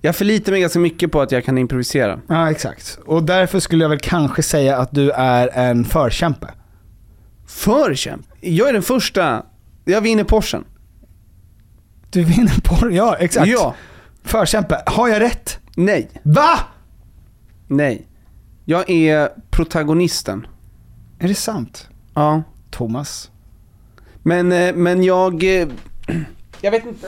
Jag förlitar mig ganska mycket på att jag kan improvisera. Ja, exakt. Och därför skulle jag väl kanske säga att du är en förkämpe. Förkämp. Jag är den första. Jag vinner Porschen. Du vinner på ja exakt. Ja. Förkämpe. Har jag rätt? Nej. Va? Nej. Jag är protagonisten. Är det sant? Ja. Thomas? Men, eh, men jag... Jag vet inte...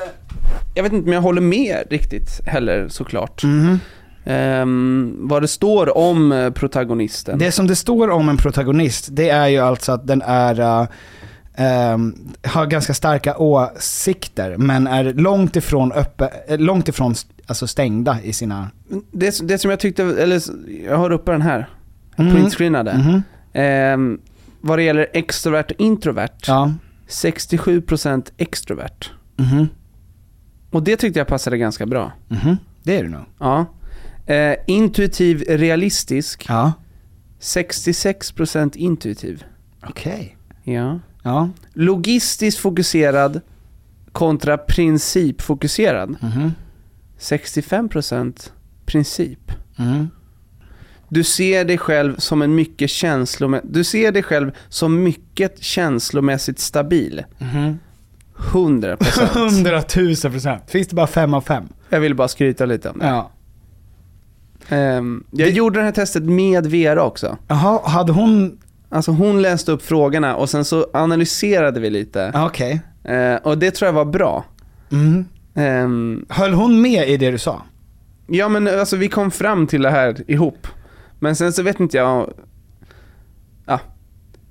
Jag vet inte om jag håller med riktigt heller såklart. Mhm. Ehm, vad det står om eh, protagonisten. Det som det står om en protagonist, det är ju alltså att den är, uh, ehm, har ganska starka åsikter, men är långt ifrån, öppe, eh, långt ifrån alltså stängda i sina... Det, det som jag tyckte, eller jag har uppe den här. Mhm. Printscreenade. Mhm. Ehm, vad det gäller extrovert och introvert. Ja. 67% extrovert. Mhm. Och det tyckte jag passade ganska bra. Mhm. Det är det nog. Ja. Eh, intuitiv realistisk. Ja. 66% intuitiv. Okej. Ja. Ja. Logistiskt fokuserad kontra principfokuserad. Mhm. 65% princip. Mhm. Du ser dig själv som en mycket känslomä- Du ser dig själv som mycket känslomässigt stabil. Mhm. 100%. Hundratusen procent. Finns det bara fem av fem? Jag vill bara skryta lite om det. Ja. Ehm, jag gjorde det här testet med Vera också. Jaha, hade hon... Alltså hon läste upp frågorna och sen så analyserade vi lite. Okej. Eh, och det tror jag var bra. Mm. Ehm, Höll hon med i det du sa? ja men alltså vi kom fram till det här ihop. Men sen så vet inte jag... Ja.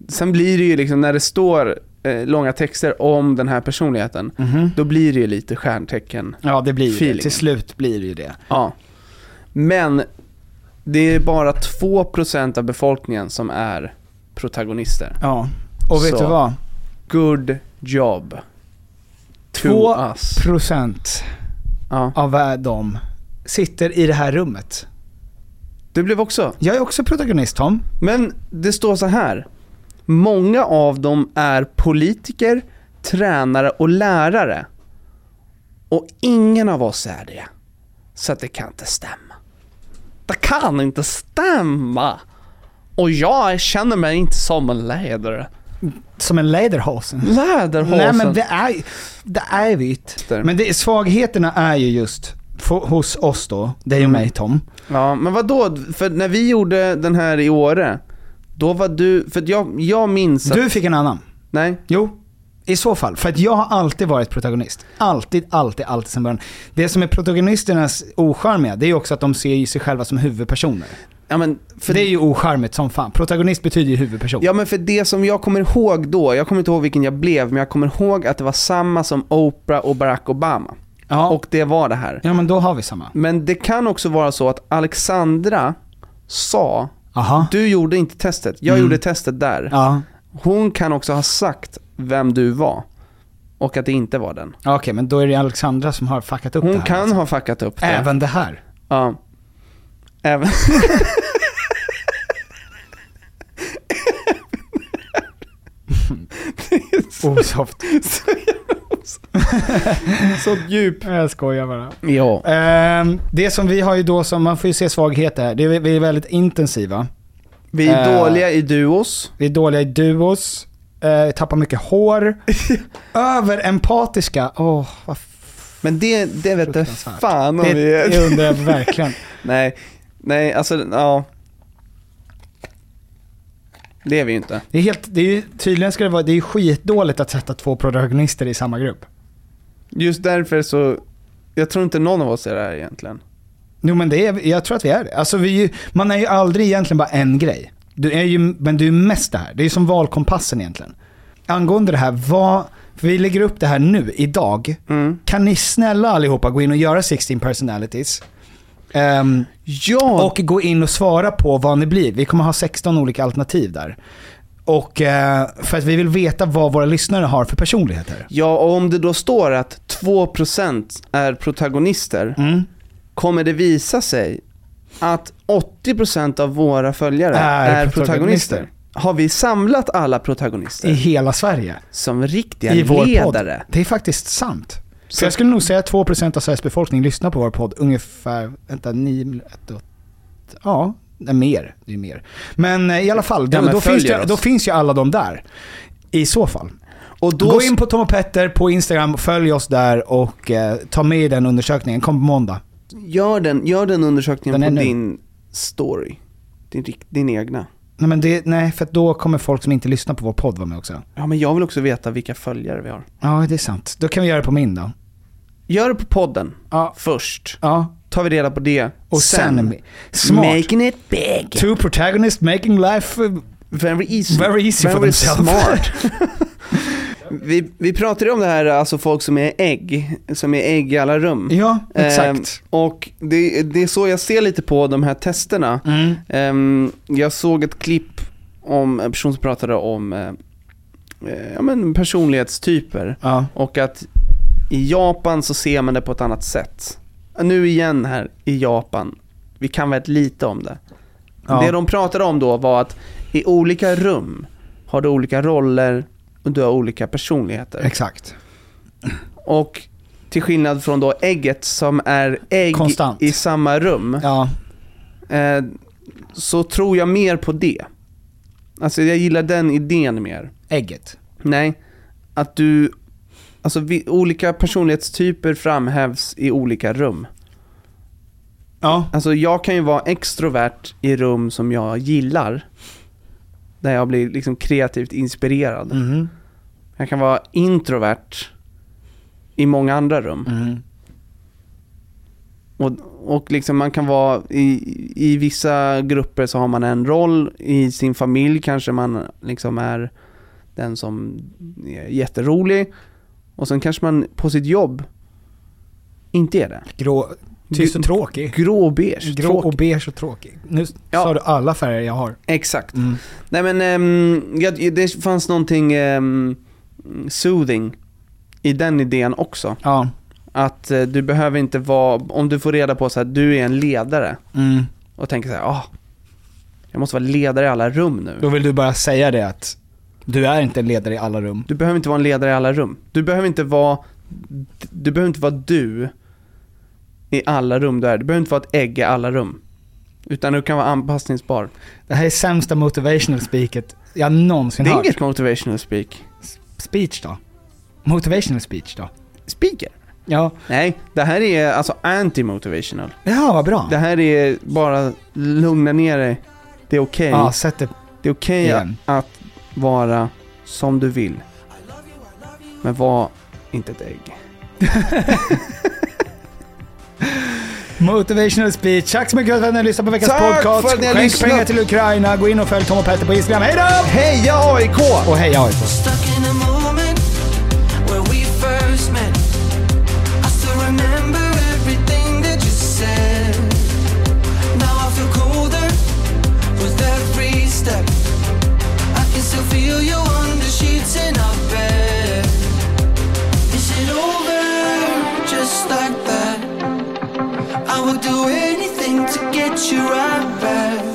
Sen blir det ju liksom när det står eh, långa texter om den här personligheten. Mhm. Då blir det ju lite stjärntecken. Ja, det blir ju det. Till slut blir det ju det. Ja. Men det är bara 2% av befolkningen som är protagonister. Ja. Och vet Så. du vad? Good job. To Två us. procent Ja. av dem sitter i det här rummet. Du blev också. Jag är också protagonist Tom. Men det står så här. Många av dem är politiker, tränare och lärare. Och ingen av oss är det. Så att det kan inte stämma. Det kan inte stämma. Och jag känner mig inte som en ledare. Som en läderhosen. Läderhosen. Nej men det är, det är vitt. Men det, svagheterna är ju just få- hos oss då, dig och Mm. mig Tom. Ja, men vad då? För när vi gjorde den här i Åre, då var du, för jag, jag minns att... Du fick en annan. Nej. Jo, i så fall. För att jag har alltid varit protagonist. Alltid, alltid, alltid sedan början. Det som är protagonisternas ocharmiga, det är ju också att de ser sig själva som huvudpersoner. Ja, men för, Det är ju ocharmigt som fan. Protagonist betyder ju huvudperson. ja men för det som jag kommer ihåg då, jag kommer inte ihåg vilken jag blev, men jag kommer ihåg att det var samma som Oprah och Barack Obama. Ja. Och det var det här. Ja men då har vi samma. Men det kan också vara så att Alexandra sa, Aha. du gjorde inte testet, jag Mm. gjorde testet där. Ja. Hon kan också ha sagt vem du var. Och att det inte var den. Okej, men då är det Alexandra som har fuckat upp det Hon här. kan alltså. ha fuckat upp det. Även det här. Ja. Även... Osoft. Så djup. Jag skojar bara. Ja. Ehm, det som vi har ju då som, man får ju se svagheter här. Det är, vi är väldigt intensiva. Vi är Eh, dåliga i duos. Vi är dåliga i duos. Uh, tappar mycket hår. Överempatiska. Åh, vad Men det, det vet Fruktansvärt. fan om det, vi är. det undrar jag verkligen. Nej, nej alltså ja. Det är vi inte. Det är helt, det är ju, tydligen ska det vara, det är skitdåligt att sätta två protagonister i samma grupp. Just därför så, jag tror inte någon av oss är det här egentligen. Jo men det är, jag tror att vi är det. Alltså vi man är ju aldrig egentligen bara en grej. Du är ju, men du är mest det här. Det är ju som valkompassen egentligen. Angående det här, vad, för vi lägger upp det här nu, idag. Mm. Kan ni snälla allihopa gå in och göra 16 personalities? Ehm, Ja! och gå in och svara på vad ni blir. Vi kommer ha 16 olika alternativ där. Och eh, för att vi vill veta vad våra lyssnare har för personligheter. Ja, och om det då står att 2% är protagonister, Mm. kommer det visa sig att 80% av våra följare Är är, protagonister. protagonister? Har vi samlat alla protagonister I hela Sverige. som riktiga I vår podd. ledare? Det är faktiskt sant. Så jag skulle nog säga att 2% av Sveriges befolkning lyssnar på vår podd. Ungefär, vänta, 9, 1, 8, ja, nej, mer. Det är mer. Men eh, i alla fall, då, Ja, då, finns det, då finns ju alla de där. I så fall. Och då Gå in på Tom och Petter på Instagram, följ oss där och eh, ta med den undersökningen. Kom på måndag. gör, den, gör den undersökningen Den på din story. Din, din egna. Nej, men det, nej, för då kommer folk som inte lyssnar på vår podd vara med också. Ja, men jag vill också veta vilka följare vi har. Ja, det är sant. Då kan vi göra det på min då. Gör det på podden Ja. först. Ja. Tar vi reda på det. Och sen, smart. Making it big. Two protagonists making life Very easy. very easy for themselves. smart. vi, vi pratade om det här, alltså folk som är ägg, som är ägg i alla rum. Ja, exakt. Ehm, och det, det är så jag ser lite på de här testerna. Mm. Ehm, jag såg ett klipp om en person som pratade om eh, eh, ja, men personlighetstyper. Ja. Och att i Japan så ser man det på ett annat sätt. Nu igen här i Japan, vi kan väldigt lite om det. Ja. Det de pratade om då var att i olika rum har du olika roller och du har olika personligheter. Exakt. Och till skillnad från då ägget som är ägg Konstant. i samma rum, Ja. eh, så tror jag mer på det. Alltså jag gillar den idén mer. Ägget. Nej, att du, alltså vi, olika personlighetstyper framhävs i olika rum. Ja. Alltså jag kan ju vara extrovert i rum som jag gillar. Där jag blir liksom kreativt inspirerad. Mhm. Jag kan vara introvert i många andra rum. Mhm. Och, och liksom man kan vara i, i vissa grupper så har man en roll, i sin familj kanske man liksom är den som är jätterolig. Och sen kanske man på sitt jobb inte är det. Grå, tyst och tråkig. Grå och beige. Grå och beige och tråkig. Nu Ja. sa du alla färger jag har. Exakt. Mm. Nej men ehm, jag, det fanns någonting um, soothing i den idén också. Ja. Att eh, du behöver inte vara, om du får reda på så att du är en ledare Mm. och tänker så här, ah, jag måste vara ledare i alla rum nu. Då vill du bara säga det att du är inte en ledare i alla rum. Du behöver inte vara en ledare i alla rum. Du behöver inte vara, du behöver inte vara du i alla rum du är. Du behöver inte vara ett ägg i alla rum. Utan du kan vara anpassningsbar. Det här är sämsta motivational speaket jag någonsin Det är hört. inget motivational speak. Speech då? Motivational speech då? Speaker? Ja. Nej, det här är alltså anti-motivational. Ja, vad bra. Det här är bara lugna ner dig. Det är okej. Ja, sätt det. Det är okej Igen. att vara som du vill. Men var inte ett ägg. Motivational speech. Tack så mycket för att ni har lyssnat på veckans Tack podcast. för att ni har Skänk lyssnat. pengar till Ukraina. Gå in och följ Tom och Petter på Instagram. Hej då! Heja AIK! Och heja AIK. Stuck in a moment where we first met. I still remember everything that you said. Now I feel colder with every step. I can still feel you on the sheets in our bed. Would do anything to get you right back.